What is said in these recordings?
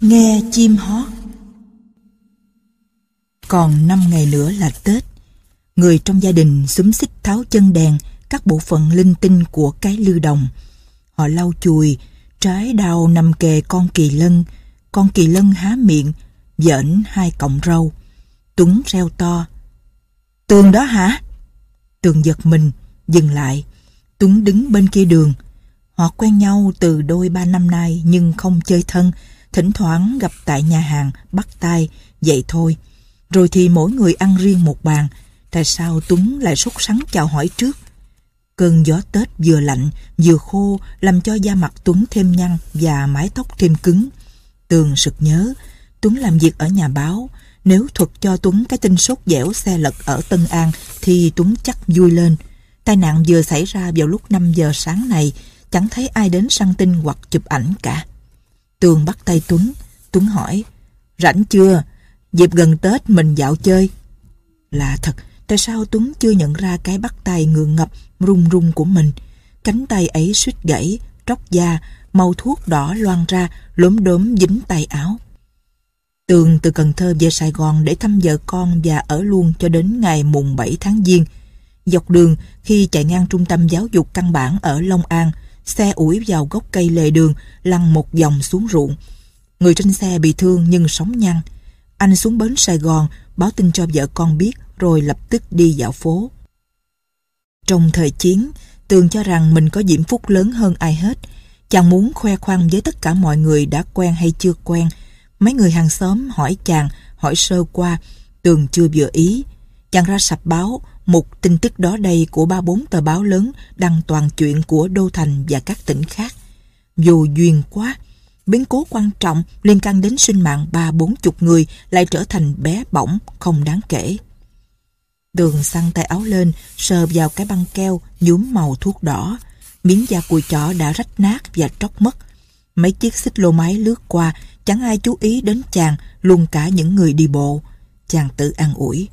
Nghe chim hót. Còn 5 ngày nữa là Tết. Người trong gia đình xúm xích tháo chân đèn Các bộ phận linh tinh của cái lưu đồng. Họ lau chùi, Trái đào nằm kề con kỳ lân. Con kỳ lân há miệng dẫn hai cọng râu. Tuấn reo to. Tường đó hả? Tường giật mình, Dừng lại. Tuấn đứng bên kia đường. Họ quen nhau từ đôi ba năm nay Nhưng không chơi thân thỉnh thoảng gặp tại nhà hàng, bắt tay, vậy thôi. Rồi thì mỗi người ăn riêng một bàn, tại sao Tuấn lại sốt sắng chào hỏi trước? Cơn gió Tết vừa lạnh, vừa khô làm cho da mặt Tuấn thêm nhăn và mái tóc thêm cứng. Tường sực nhớ, Tuấn làm việc ở nhà báo, nếu thuật cho Tuấn cái tin sốt dẻo xe lật ở Tân An thì Tuấn chắc vui lên. Tai nạn vừa xảy ra vào lúc 5 giờ sáng này, chẳng thấy ai đến săn tin hoặc chụp ảnh cả. Tường bắt tay Tuấn. Tuấn hỏi, rảnh chưa? Dịp gần Tết mình dạo chơi. Lạ thật, tại sao Tuấn chưa nhận ra cái bắt tay ngượng ngập, rung rung của mình? Cánh tay ấy suýt gãy, tróc da, màu thuốc đỏ loang ra, lốm đốm dính tay áo. Tường từ Cần Thơ về Sài Gòn để thăm vợ con và ở luôn cho đến ngày mùng 7 tháng Giêng. Dọc đường, khi chạy ngang trung tâm giáo dục căn bản ở Long An, Xe ủi vào gốc cây lề đường, lăn một vòng xuống ruộng. Người trên xe bị thương nhưng sống nhăn. Anh xuống bến Sài Gòn, báo tin cho vợ con biết, rồi lập tức đi dạo phố. Trong thời chiến, Tường cho rằng mình có diễm phúc lớn hơn ai hết. Chàng muốn khoe khoang với tất cả mọi người đã quen hay chưa quen. Mấy người hàng xóm hỏi chàng, hỏi sơ qua, Tường chưa vừa ý. Chàng ra sập báo, một tin tức đó đây của ba bốn tờ báo lớn đăng toàn chuyện của Đô Thành và các tỉnh khác. Dù duyên quá, biến cố quan trọng liên can đến sinh mạng ba bốn chục người lại trở thành bé bỏng, không đáng kể. Đường xăng tay áo lên, sờ vào cái băng keo nhuốm màu thuốc đỏ. Miếng da cùi chỏ đã rách nát và tróc mất. Mấy chiếc xích lô máy lướt qua, chẳng ai chú ý đến chàng, luôn cả những người đi bộ. Chàng tự an ủi.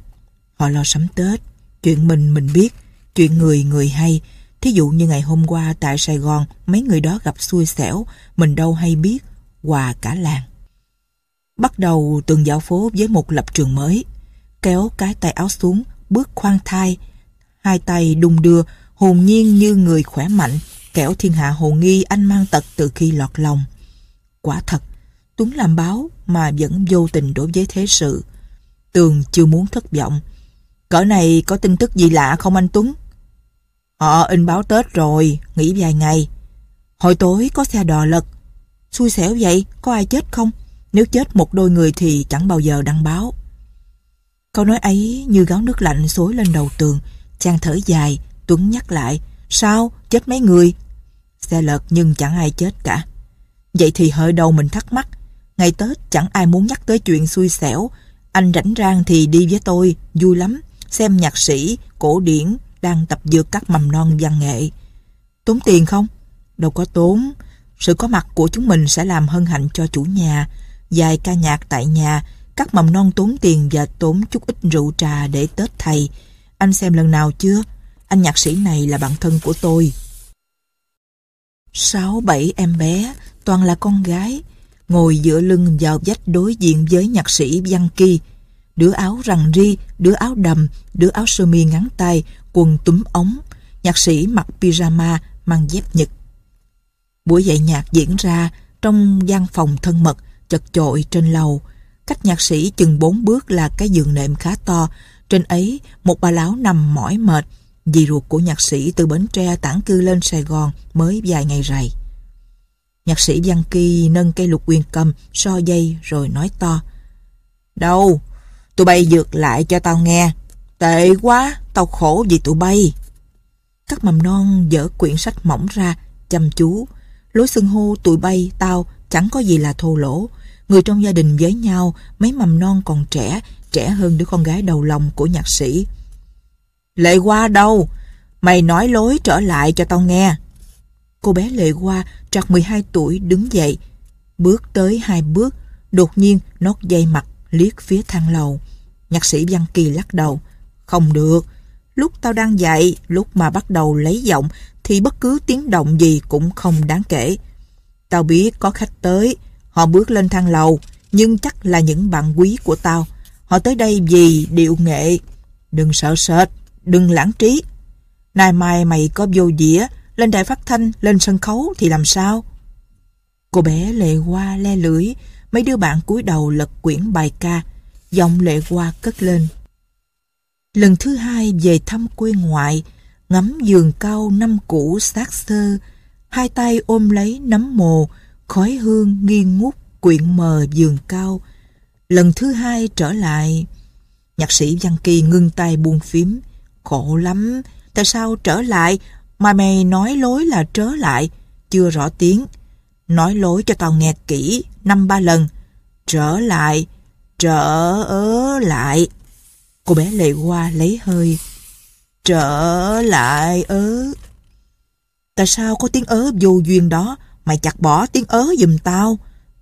Họ lo sắm Tết, Chuyện mình mình biết, chuyện người người hay. Thí dụ như ngày hôm qua tại Sài Gòn, mấy người đó gặp xui xẻo, mình đâu hay biết, hòa cả làng. Bắt đầu tuần dạo phố với một lập trường mới. Kéo cái tay áo xuống, bước khoan thai. Hai tay đung đưa, hồn nhiên như người khỏe mạnh, kẻo thiên hạ hồ nghi anh mang tật từ khi lọt lòng. Quả thật, Tuấn làm báo mà vẫn vô tình đối với thế sự. Tường chưa muốn thất vọng, Cỡ này có tin tức gì lạ không anh Tuấn? Họ in báo Tết rồi, nghỉ vài ngày. Hồi tối có xe đò lật. Xui xẻo vậy, có ai chết không? Nếu chết một đôi người thì chẳng bao giờ đăng báo. Câu nói ấy như gáo nước lạnh xối lên đầu tường. Chàng thở dài, Tuấn nhắc lại. Sao? Chết mấy người? Xe lật nhưng chẳng ai chết cả. Vậy thì hơi đầu mình thắc mắc. Ngày Tết chẳng ai muốn nhắc tới chuyện xui xẻo. Anh rảnh rang thì đi với tôi, vui lắm xem nhạc sĩ, cổ điển đang tập dược các mầm non văn nghệ. Tốn tiền không? Đâu có tốn. Sự có mặt của chúng mình sẽ làm hân hạnh cho chủ nhà. Dài ca nhạc tại nhà, các mầm non tốn tiền và tốn chút ít rượu trà để Tết thầy. Anh xem lần nào chưa? Anh nhạc sĩ này là bạn thân của tôi. Sáu bảy em bé, toàn là con gái, ngồi dựa lưng vào vách đối diện với nhạc sĩ Văn Kỳ đứa áo rằn ri, đứa áo đầm, đứa áo sơ mi ngắn tay, quần túm ống, nhạc sĩ mặc pyjama, mang dép nhật. Buổi dạy nhạc diễn ra trong gian phòng thân mật, chật chội trên lầu. Cách nhạc sĩ chừng bốn bước là cái giường nệm khá to, trên ấy một bà lão nằm mỏi mệt, dì ruột của nhạc sĩ từ Bến Tre tản cư lên Sài Gòn mới vài ngày rày. Nhạc sĩ Văn Kỳ nâng cây lục quyền cầm, so dây rồi nói to. Đâu, Tụi bay dược lại cho tao nghe. Tệ quá, tao khổ vì tụi bay. Các mầm non dở quyển sách mỏng ra, chăm chú. Lối xưng hô tụi bay, tao chẳng có gì là thô lỗ. Người trong gia đình với nhau, mấy mầm non còn trẻ, trẻ hơn đứa con gái đầu lòng của nhạc sĩ. Lệ qua đâu? Mày nói lối trở lại cho tao nghe. Cô bé Lệ qua trạc 12 tuổi đứng dậy, bước tới hai bước, đột nhiên nót dây mặt liếc phía thang lầu. Nhạc sĩ Văn Kỳ lắc đầu. Không được. Lúc tao đang dạy, lúc mà bắt đầu lấy giọng thì bất cứ tiếng động gì cũng không đáng kể. Tao biết có khách tới, Họ bước lên thang lầu, nhưng chắc là những bạn quý của tao. Họ tới đây vì điệu nghệ. Đừng sợ sệt, đừng lãng trí. Nay mai mày có vô dĩa, lên đài phát thanh, lên sân khấu thì làm sao? Cô bé lệ hoa le lưỡi, mấy đứa bạn cúi đầu lật quyển bài ca, giọng lệ hoa cất lên. Lần thứ hai về thăm quê ngoại, ngắm giường cao năm cũ xác xơ, hai tay ôm lấy nấm mồ, khói hương nghi ngút quyện mờ giường cao. Lần thứ hai trở lại, nhạc sĩ Văn Kỳ ngưng tay buông phím. Khổ lắm, tại sao trở lại mà mày nói lối là trở lại, chưa rõ tiếng. Nói lối cho tao nghe kỹ, năm ba lần. Trở lại, trở ớ lại. Cô bé lệ qua lấy hơi. Trở lại ớ. Tại sao có tiếng ớ vô duyên đó, mày chặt bỏ tiếng ớ giùm tao.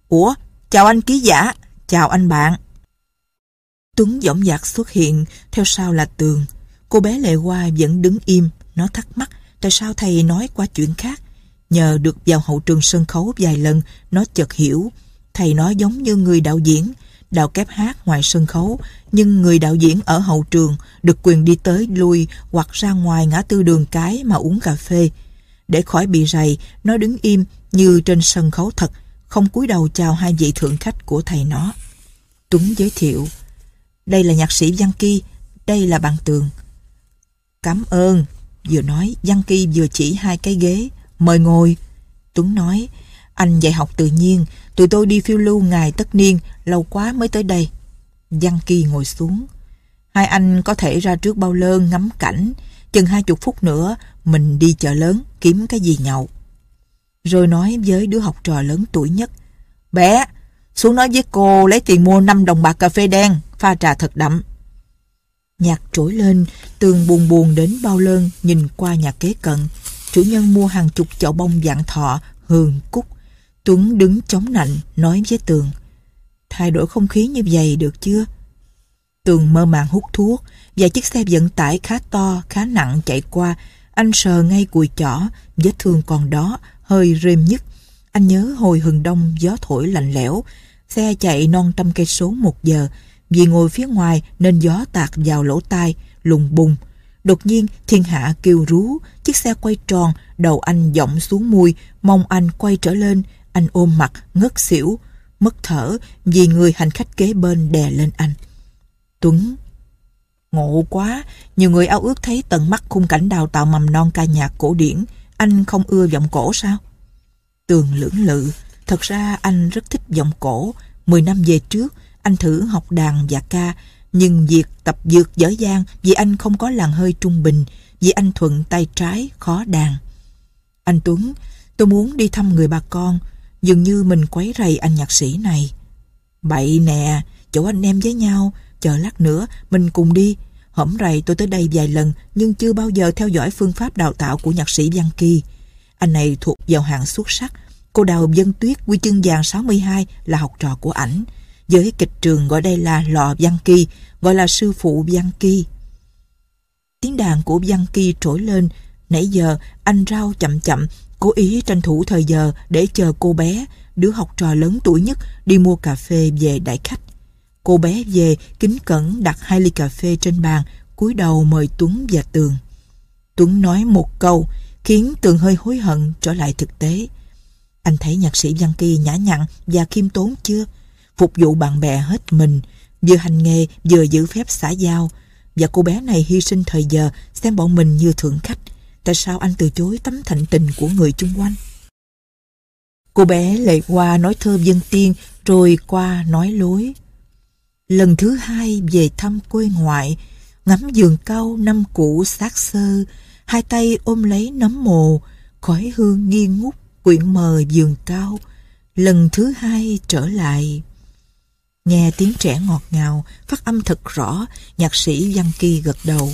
Ủa, chào anh ký giả, chào anh bạn. Tuấn dõng dạc xuất hiện, theo sau là tường. Cô bé lệ qua vẫn đứng im, nó thắc mắc tại sao thầy nói qua chuyện khác. Nhờ được vào hậu trường sân khấu vài lần, nó chợt hiểu. Thầy nói giống như người đạo diễn, đạo kép hát ngoài sân khấu, nhưng người đạo diễn ở hậu trường được quyền đi tới lui hoặc ra ngoài ngã tư đường cái mà uống cà phê. Để khỏi bị rầy, nó đứng im như trên sân khấu thật, không cúi đầu chào hai vị thượng khách của thầy nó. Tuấn giới thiệu, đây là nhạc sĩ Văn Kỳ, đây là bạn tường. Cảm ơn, vừa nói Văn Kỳ vừa chỉ hai cái ghế, mời ngồi. Tuấn nói, anh dạy học tự nhiên, tụi tôi đi phiêu lưu ngày tất niên, lâu quá mới tới đây. Giang Kỳ ngồi xuống. Hai anh có thể ra trước bao lơn ngắm cảnh, chừng hai chục phút nữa mình đi chợ lớn kiếm cái gì nhậu. Rồi nói với đứa học trò lớn tuổi nhất, Bé, xuống nói với cô lấy tiền mua 5 đồng bạc cà phê đen, pha trà thật đậm. Nhạc trỗi lên, tường buồn buồn đến bao lơn nhìn qua nhà kế cận. Chủ nhân mua hàng chục chậu bông dạng thọ, hường, cúc. Tuấn đứng chống nạnh, nói với tường. Thay đổi không khí như vậy được chưa? Tường mơ màng hút thuốc, và chiếc xe vận tải khá to, khá nặng chạy qua. Anh sờ ngay cùi chỏ, vết thương còn đó, hơi rêm nhức. Anh nhớ hồi hừng đông gió thổi lạnh lẽo, xe chạy non trăm cây số một giờ, vì ngồi phía ngoài nên gió tạt vào lỗ tai, lùng bùng. Đột nhiên thiên hạ kêu rú, chiếc xe quay tròn, đầu anh giọng xuống mùi, mong anh quay trở lên, anh ôm mặt, ngất xỉu, mất thở vì người hành khách kế bên đè lên anh. Tuấn Ngộ quá, nhiều người ao ước thấy tận mắt khung cảnh đào tạo mầm non ca nhạc cổ điển, anh không ưa giọng cổ sao? Tường lưỡng lự, thật ra anh rất thích giọng cổ, 10 năm về trước, anh thử học đàn và ca, nhưng việc tập dược dở dang vì anh không có làn hơi trung bình, vì anh thuận tay trái, khó đàn. Anh Tuấn, tôi muốn đi thăm người bà con, dường như mình quấy rầy anh nhạc sĩ này. Bậy nè, chỗ anh em với nhau, chờ lát nữa mình cùng đi. hổm rầy tôi tới đây vài lần nhưng chưa bao giờ theo dõi phương pháp đào tạo của nhạc sĩ Văn Kỳ. Anh này thuộc vào hạng xuất sắc. Cô Đào Dân Tuyết, quy chương vàng 62 là học trò của ảnh. Giới kịch trường gọi đây là lò Văn Kỳ, gọi là sư phụ Văn Kỳ. Tiếng đàn của Văn Kỳ trỗi lên, nãy giờ anh rao chậm chậm, cố ý tranh thủ thời giờ để chờ cô bé, đứa học trò lớn tuổi nhất, đi mua cà phê về đại khách. Cô bé về, kính cẩn đặt hai ly cà phê trên bàn, cúi đầu mời Tuấn và Tường. Tuấn nói một câu, khiến Tường hơi hối hận trở lại thực tế. Anh thấy nhạc sĩ Văn Kỳ nhã nhặn và khiêm tốn chưa? Phục vụ bạn bè hết mình, vừa hành nghề vừa giữ phép xã giao. Và cô bé này hy sinh thời giờ xem bọn mình như thượng khách. Tại sao anh từ chối tấm thạnh tình của người chung quanh? Cô bé lại qua nói thơ dân tiên rồi qua nói lối. Lần thứ hai về thăm quê ngoại, ngắm giường cao năm cũ xác sơ hai tay ôm lấy nấm mồ, khói hương nghi ngút quyện mờ giường cao. Lần thứ hai trở lại. Nghe tiếng trẻ ngọt ngào, phát âm thật rõ, nhạc sĩ Văn Kỳ gật đầu.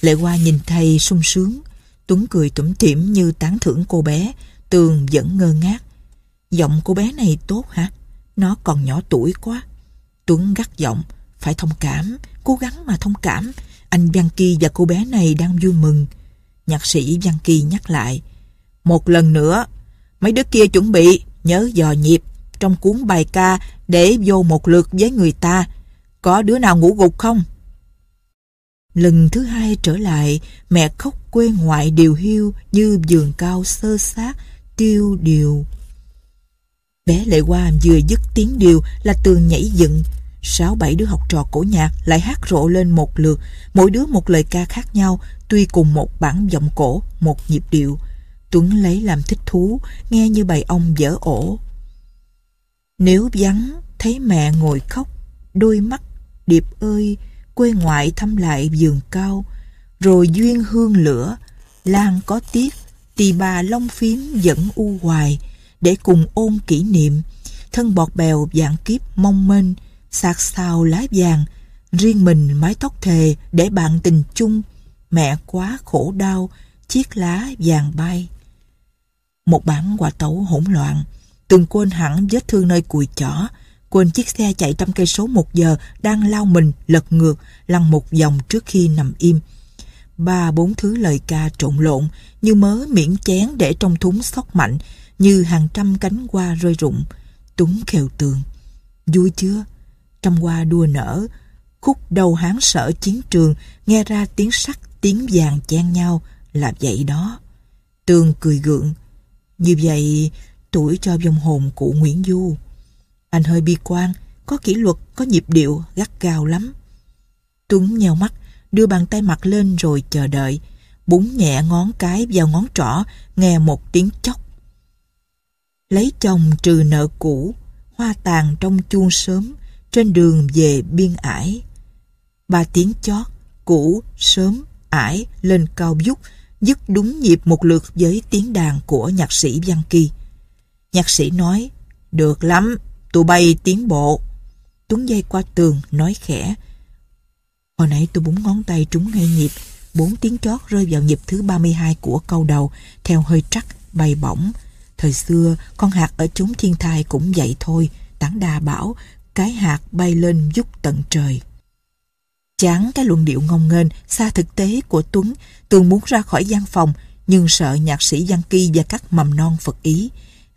Lệ Hoa nhìn thầy sung sướng, Tuấn cười tủm tỉm như tán thưởng cô bé, Tường vẫn ngơ ngác. Giọng cô bé này tốt hả? Nó còn nhỏ tuổi quá. Tuấn gắt giọng, phải thông cảm, cố gắng mà thông cảm. Anh Văn Kỳ và cô bé này đang vui mừng. Nhạc sĩ Văn Kỳ nhắc lại, một lần nữa, mấy đứa kia chuẩn bị, nhớ dò nhịp, trong cuốn bài ca để vô một lượt với người ta. Có đứa nào ngủ gục không? Lần thứ hai trở lại, mẹ khóc quê ngoại điều hiu như giường cao sơ sát, tiêu điều. Bé Lệ Hoa vừa dứt tiếng điều là tường nhảy dựng. Sáu bảy đứa học trò cổ nhạc lại hát rộ lên một lượt, mỗi đứa một lời ca khác nhau, tuy cùng một bản giọng cổ, một nhịp điệu. Tuấn lấy làm thích thú, nghe như bầy ong dở ổ. Nếu vắng, thấy mẹ ngồi khóc, đôi mắt, điệp ơi, quê ngoại thăm lại vườn cao, rồi duyên hương lửa, lan có tiếc, tì bà long phím dẫn u hoài, để cùng ôn kỷ niệm, thân bọt bèo dạng kiếp mong mênh, sạc sao lá vàng, riêng mình mái tóc thề để bạn tình chung, mẹ quá khổ đau, chiếc lá vàng bay. Một bản quả tấu hỗn loạn, từng quên hẳn vết thương nơi cùi chỏ, quên chiếc xe chạy trăm cây số một giờ đang lao mình lật ngược lăn một vòng trước khi nằm im. Ba bốn thứ lời ca trộn lộn như mớ miễn chén để trong thúng sóc mạnh như hàng trăm cánh hoa rơi rụng. Tuấn khều tường. Vui chưa? Trăm hoa đua nở, khúc đầu hán sở chiến trường nghe ra tiếng sắt tiếng vàng chen nhau là vậy đó. Tường cười gượng. Như vậy tuổi cho vong hồn cụ Nguyễn Du. Anh hơi bi quan, có kỷ luật, có nhịp điệu, gắt gao lắm. Tuấn nheo mắt, đưa bàn tay mặt lên rồi chờ đợi. Búng nhẹ ngón cái vào ngón trỏ, nghe một tiếng chóc. Lấy chồng trừ nợ cũ, hoa tàn trong chuông sớm, trên đường về biên ải. Ba tiếng chót, cũ, sớm, ải, lên cao vút, dứt đúng nhịp một lượt với tiếng đàn của nhạc sĩ Văn Kỳ. Nhạc sĩ nói, được lắm, tụi bay tiến bộ. Tuấn dây qua tường, nói khẽ. Hồi nãy tôi búng ngón tay trúng ngay nhịp, bốn tiếng chót rơi vào nhịp thứ 32 của câu đầu, theo hơi trắc, bay bổng. Thời xưa, con hạt ở chúng thiên thai cũng vậy thôi, tảng đà bảo, cái hạt bay lên giúp tận trời. Chán cái luận điệu ngông nghênh xa thực tế của Tuấn, Tường muốn ra khỏi gian phòng, nhưng sợ nhạc sĩ Giang Kỳ và các mầm non Phật ý.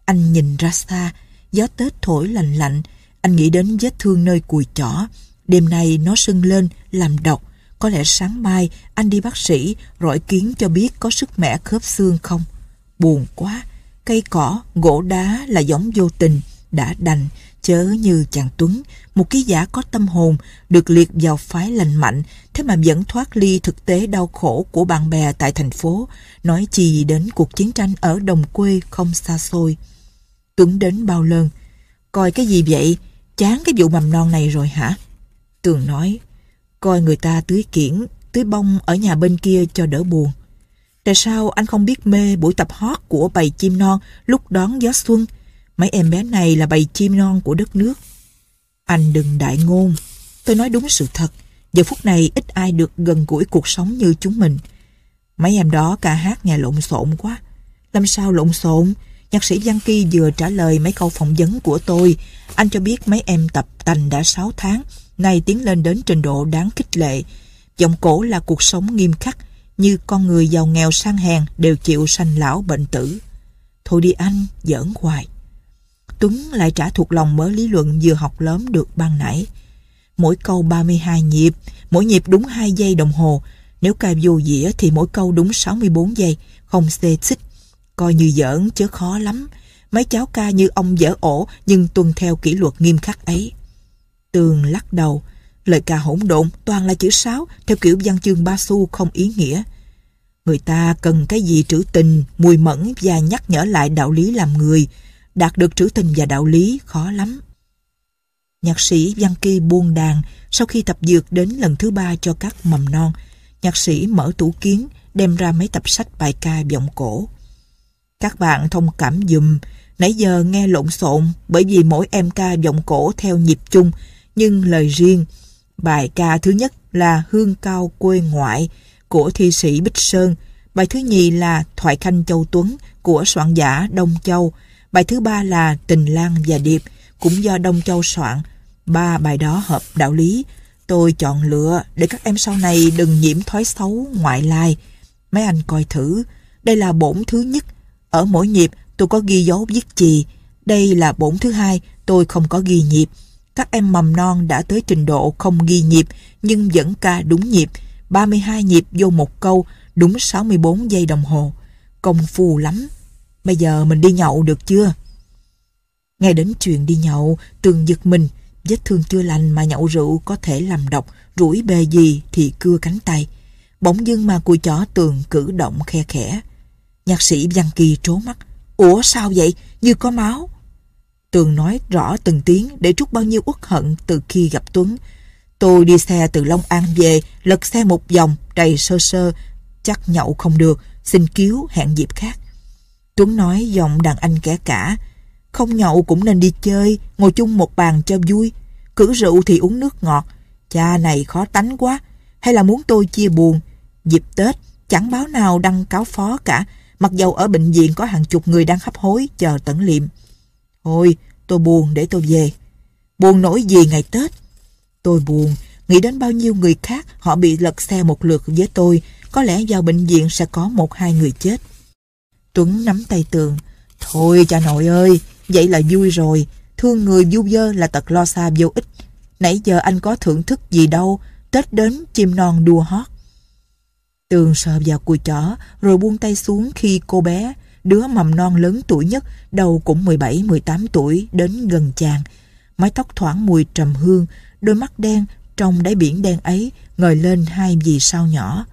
Anh nhìn ra xa, gió Tết thổi lạnh lạnh, anh nghĩ đến vết thương nơi cùi chỏ. Đêm nay nó sưng lên, làm độc. Có lẽ sáng mai anh đi bác sĩ, rọi kiến cho biết có sức mẻ khớp xương không. Buồn quá, cây cỏ, gỗ đá là giống vô tình, đã đành, chớ như chàng Tuấn, một ký giả có tâm hồn, được liệt vào phái lành mạnh, thế mà vẫn thoát ly thực tế đau khổ của bạn bè tại thành phố, nói chi đến cuộc chiến tranh ở đồng quê không xa xôi. Tuấn đến bao lần, coi cái gì vậy, chán cái vụ mầm non này rồi hả? Tường nói, coi người ta tưới kiển, tưới bông ở nhà bên kia cho đỡ buồn. Tại sao anh không biết mê buổi tập hót của bầy chim non lúc đón gió xuân? Mấy em bé này là bầy chim non của đất nước. Anh đừng đại ngôn. Tôi nói đúng sự thật. Giờ phút này ít ai được gần gũi cuộc sống như chúng mình. Mấy em đó ca hát nghe lộn xộn quá. Làm sao lộn xộn? Nhạc sĩ Giang Kỳ vừa trả lời mấy câu phỏng vấn của tôi. Anh cho biết mấy em tập tành đã 6 tháng, nay tiến lên đến trình độ đáng khích lệ. Giọng cổ là cuộc sống nghiêm khắc, như con người giàu nghèo sang hèn đều chịu sanh lão bệnh tử. Thôi đi anh, giỡn hoài. Tuấn lại trả thuộc lòng mớ lý luận vừa học lớn được ban nãy. Mỗi câu 32 nhịp, mỗi nhịp đúng 2 giây đồng hồ. Nếu ca vô dĩa thì mỗi câu đúng 64 giây, không xê xích. Coi như giỡn chứ khó lắm. Mấy cháu ca như ông dở ổ nhưng tuân theo kỷ luật nghiêm khắc ấy. Tường lắc đầu, lời ca hỗn độn toàn là chữ sáo theo kiểu văn chương ba xu không ý nghĩa. Người ta cần cái gì trữ tình, mùi mẫn và nhắc nhở lại đạo lý làm người. Đạt được trữ tình và đạo lý khó lắm. Nhạc sĩ Văn Kỳ buông đàn sau khi tập dược đến lần thứ ba cho các mầm non. Nhạc sĩ mở tủ kiến, đem ra mấy tập sách bài ca giọng cổ. Các bạn thông cảm dùm, nãy giờ nghe lộn xộn bởi vì mỗi em ca giọng cổ theo nhịp chung, nhưng lời riêng. Bài ca thứ nhất là Hương Cao Quê Ngoại của thi sĩ Bích Sơn. Bài thứ nhì là Thoại Khanh Châu Tuấn của soạn giả Đông Châu. Bài thứ ba là Tình Lan và Điệp cũng do Đông Châu soạn. Ba bài đó hợp đạo lý. Tôi chọn lựa để các em sau này đừng nhiễm thói xấu ngoại lai. Mấy anh coi thử. Đây là bổn thứ nhất. Ở mỗi nhịp tôi có ghi dấu viết chì. Đây là bổn thứ hai. tôi không có ghi nhịp. Các em mầm non đã tới trình độ không ghi nhịp nhưng vẫn ca đúng nhịp. 32 nhịp vô một câu, đúng 64 giây đồng hồ. Công phu lắm. Bây giờ mình đi nhậu được chưa? Nghe đến chuyện đi nhậu, tường giật mình, vết thương chưa lành mà nhậu rượu có thể làm độc, rủi bề gì thì cưa cánh tay. Bỗng dưng mà cùi chó tường cử động khe khẽ. Nhạc sĩ Văn Kỳ trố mắt. Ủa sao vậy? Như có máu. Tường nói rõ từng tiếng để trút bao nhiêu uất hận từ khi gặp Tuấn. Tôi đi xe từ Long An về, lật xe một vòng, đầy sơ sơ. Chắc nhậu không được, xin cứu hẹn dịp khác. Tuấn nói giọng đàn anh kẻ cả. Không nhậu cũng nên đi chơi, ngồi chung một bàn cho vui. Cử rượu thì uống nước ngọt. Cha này khó tánh quá. Hay là muốn tôi chia buồn. Dịp Tết, chẳng báo nào đăng cáo phó cả. Mặc dầu ở bệnh viện có hàng chục người đang hấp hối chờ tẩn liệm. Thôi, tôi buồn để tôi về. Buồn nổi gì ngày Tết? Tôi buồn, nghĩ đến bao nhiêu người khác họ bị lật xe một lượt với tôi. Có lẽ vào bệnh viện sẽ có một hai người chết. Tuấn nắm tay tường. Thôi cha nội ơi, vậy là vui rồi. Thương người du dơ là tật lo xa vô ích. Nãy giờ anh có thưởng thức gì đâu. Tết đến chim non đua hót. Tường sờ vào cùi chó rồi buông tay xuống khi cô bé, đứa mầm non lớn tuổi nhất, đầu cũng 17-18 tuổi, đến gần chàng. Mái tóc thoảng mùi trầm hương, đôi mắt đen trong đáy biển đen ấy ngời lên hai vì sao nhỏ.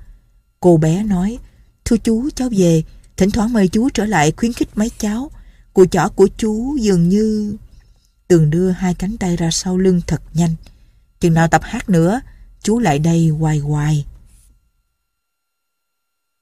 Cô bé nói, thưa chú cháu về, thỉnh thoảng mời chú trở lại khuyến khích mấy cháu. Cùi chỏ của chú dường như... Tường đưa hai cánh tay ra sau lưng thật nhanh. Chừng nào tập hát nữa, chú lại đây hoài hoài.